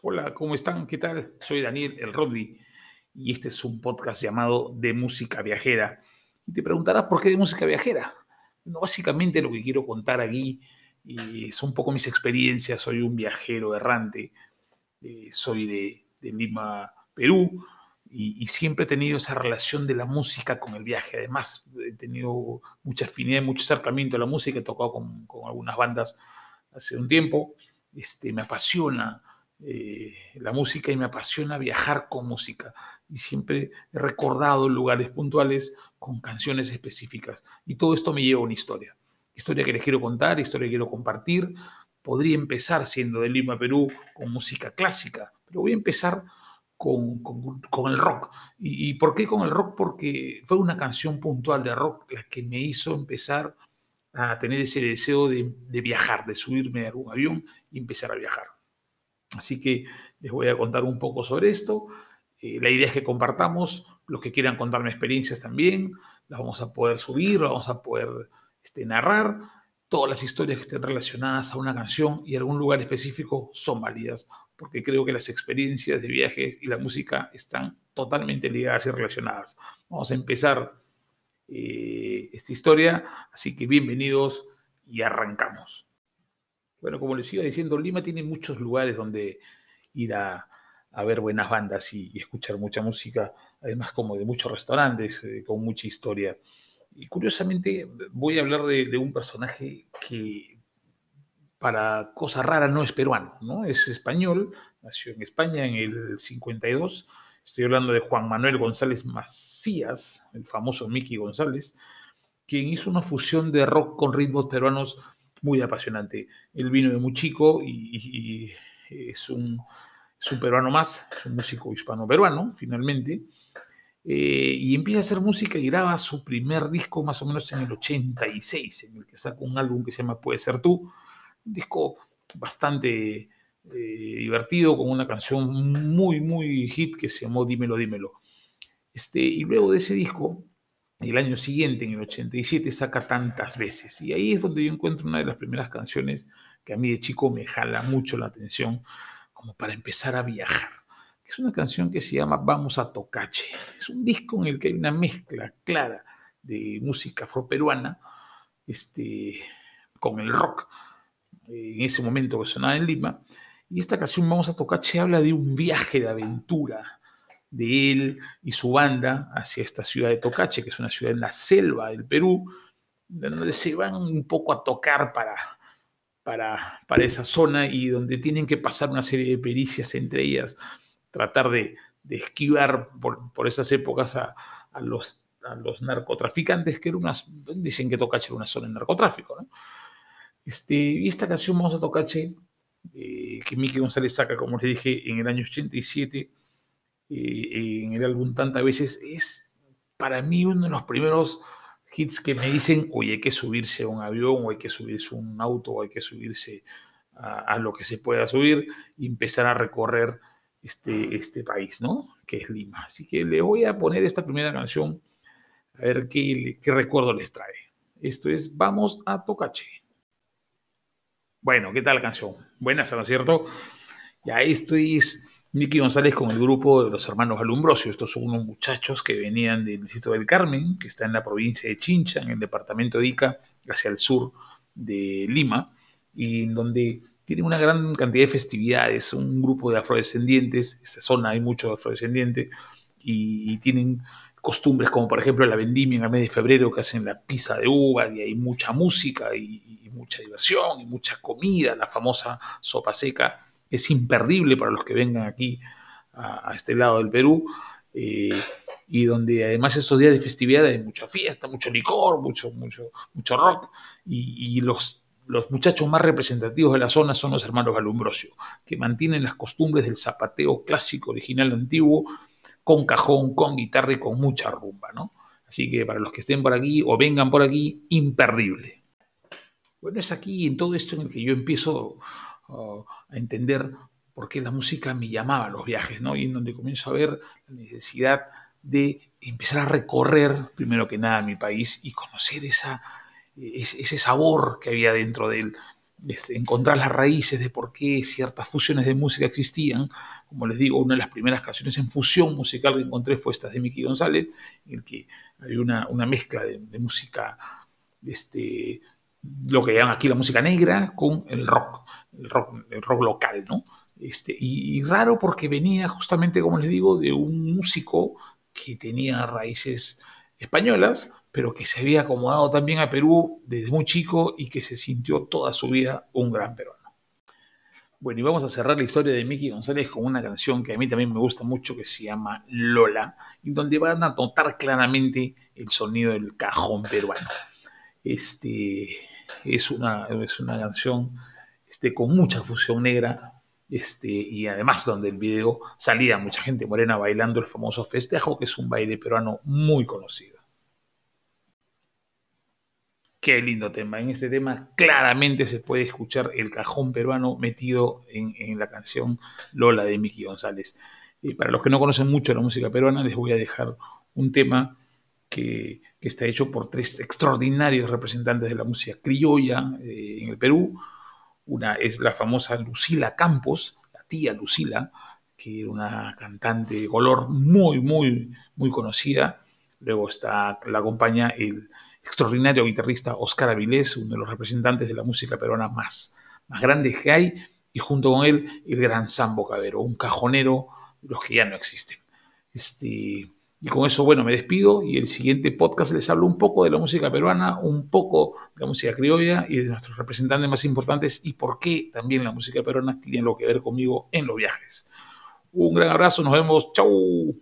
Hola, ¿cómo están? ¿Qué tal? Soy Daniel El Rodri y este es un podcast llamado De Música Viajera. Y te preguntarás por qué de música viajera. Básicamente lo que quiero contar aquí eh, son un poco mis experiencias. Soy un viajero errante, eh, soy de, de, Lima, Perú, y, y, siempre he tenido esa relación de la música con el viaje. Además, he tenido mucha afinidad, mucho acercamiento a la música, he tocado con, con algunas bandas hace un tiempo. Este, me apasiona eh, la música y me apasiona viajar con música. Y siempre he recordado lugares puntuales con canciones específicas. Y todo esto me lleva a una historia. Historia que les quiero contar, historia que quiero compartir. Podría empezar siendo de Lima, Perú, con música clásica, pero voy a empezar con, con, con el rock. ¿Y, ¿Y por qué con el rock? Porque fue una canción puntual de rock la que me hizo empezar a tener ese deseo de, de viajar, de subirme a algún avión y empezar a viajar. Así que les voy a contar un poco sobre esto. Eh, la idea es que compartamos, los que quieran contarme experiencias también, las vamos a poder subir, las vamos a poder este, narrar. Todas las historias que estén relacionadas a una canción y a algún lugar específico son válidas, porque creo que las experiencias de viajes y la música están totalmente ligadas y relacionadas. Vamos a empezar eh, esta historia, así que bienvenidos y arrancamos. Bueno, como les iba diciendo, Lima tiene muchos lugares donde ir a, ver buenas bandas y, escuchar mucha música, además como de muchos restaurantes eh, con mucha historia. Y curiosamente voy a hablar de, de, un personaje que para cosas raras no es peruano, ¿no? Es español, nació en España en el 52. Estoy hablando de Juan Manuel González Macías, el famoso Mickey González, quien hizo una fusión de rock con ritmos peruanos muy apasionante. Él vino de muy chico y, y es, un, es, un, peruano más, es un músico hispano-peruano, finalmente. Eh, y empieza a hacer música y graba su primer disco más o menos en el 86, en el que saca un álbum que se llama Puede ser tú, un disco bastante eh, divertido, con una canción muy, muy hit que se llamó Dímelo, Dímelo. Este, y luego de ese disco, el año siguiente, en el 87, saca tantas veces. Y ahí es donde yo encuentro una de las primeras canciones que a mí de chico me jala mucho la atención, como para empezar a viajar. Es una canción que se llama Vamos a Tocache. Es un disco en el que hay una mezcla clara de música afroperuana este, con el rock, en ese momento que sonaba en Lima. Y esta canción Vamos a Tocache habla de un viaje de aventura, de él y su banda hacia esta ciudad de Tocache, que es una ciudad en la selva del Perú, donde se van un poco a tocar para, para, para esa zona y donde tienen que pasar una serie de pericias, entre ellas tratar de, de esquivar por, por, esas épocas a, a, los, a, los, narcotraficantes, que era una, dicen que Tocache era una zona de narcotráfico. Este, y esta canción Vamos a Tocache, eh, que Miki González saca, como les dije, en el año 87, eh, en el álbum tantas veces, es para mí uno de los primeros hits que me dicen, oye, hay que subirse a un avión, o hay que subirse a un auto, o hay que subirse a, lo que se pueda subir y empezar a recorrer este, este país, ¿no? Que es Lima. Así que le voy a poner esta primera canción a ver qué, qué recuerdo les trae. Esto es Vamos a Tocache. Bueno, ¿qué tal la canción? Buenas, ¿no es cierto? Ya esto es Nicky González con el grupo de los hermanos Alumbrosio. Estos son unos muchachos que venían del distrito del Carmen, que está en la provincia de Chincha, en el departamento de Ica, hacia el sur de Lima, y donde tienen una gran cantidad de festividades, un grupo de afrodescendientes, esta zona hay muchos afrodescendientes, y, tienen costumbres como por ejemplo la vendimia en el mes de febrero que hacen la pizza de uva y hay mucha música y mucha diversión y mucha comida, la famosa sopa seca es imperdible para los que vengan aquí a, este lado del Perú. Eh, y donde además esos días de festividad hay mucha fiesta, mucho licor, mucho, mucho, mucho rock, y, y los, los, muchachos más representativos de la zona son los hermanos Galumbrosio, que mantienen las costumbres del zapateo clásico, original, antiguo, con cajón, con guitarra y con mucha rumba, ¿no? Así que para los que estén por aquí o vengan por aquí, imperdible. Bueno, es aquí en todo esto en el que yo empiezo a entender por qué la música me llamaba a los viajes, ¿no? Y en donde comienzo a ver la necesidad de empezar a recorrer, primero que nada, mi país y conocer esa, ese sabor que había dentro de él. encontrar las raíces de por qué ciertas fusiones de música existían. Como les digo, una de las primeras canciones en fusión musical que encontré fue esta de Mickey González, en el que hay una, mezcla de, música, este, lo que llaman aquí la música negra, con el rock, el rock, local, ¿no? Este, y, raro porque venía justamente, como les digo, de un músico que tenía raíces españolas, pero que se había acomodado también a Perú desde muy chico y que se sintió toda su vida un gran peruano. Bueno, y vamos a cerrar la historia de Mickey González con una canción que a mí también me gusta mucho, que se llama Lola, y donde van a notar claramente el sonido del cajón peruano. Este, es, una, es una canción este, con mucha fusión negra, este, y además donde el video salía mucha gente morena bailando el famoso festejo, que es un baile peruano muy conocido. Qué lindo tema. En este tema claramente se puede escuchar el cajón peruano metido en, la canción Lola de Miki González. Y para los que no conocen mucho la música peruana, les voy a dejar un tema que, está hecho por tres extraordinarios representantes de la música criolla eh, en el Perú una es la famosa Lucila Campos, la tía Lucila, que era una cantante de color muy, muy, muy conocida. Luego está, la acompaña el extraordinario guitarrista Oscar Avilés, uno de los representantes de la música peruana más, más grandes que hay, y junto con él el gran Sambo Cabero, un cajonero de los que ya no existen. Este, y con eso, bueno, me despido y el siguiente podcast les hablo un poco de la música peruana, un poco de la música criolla y de nuestros representantes más importantes y por qué también la música peruana tiene lo que ver conmigo en los viajes. Un gran abrazo, nos vemos, chau.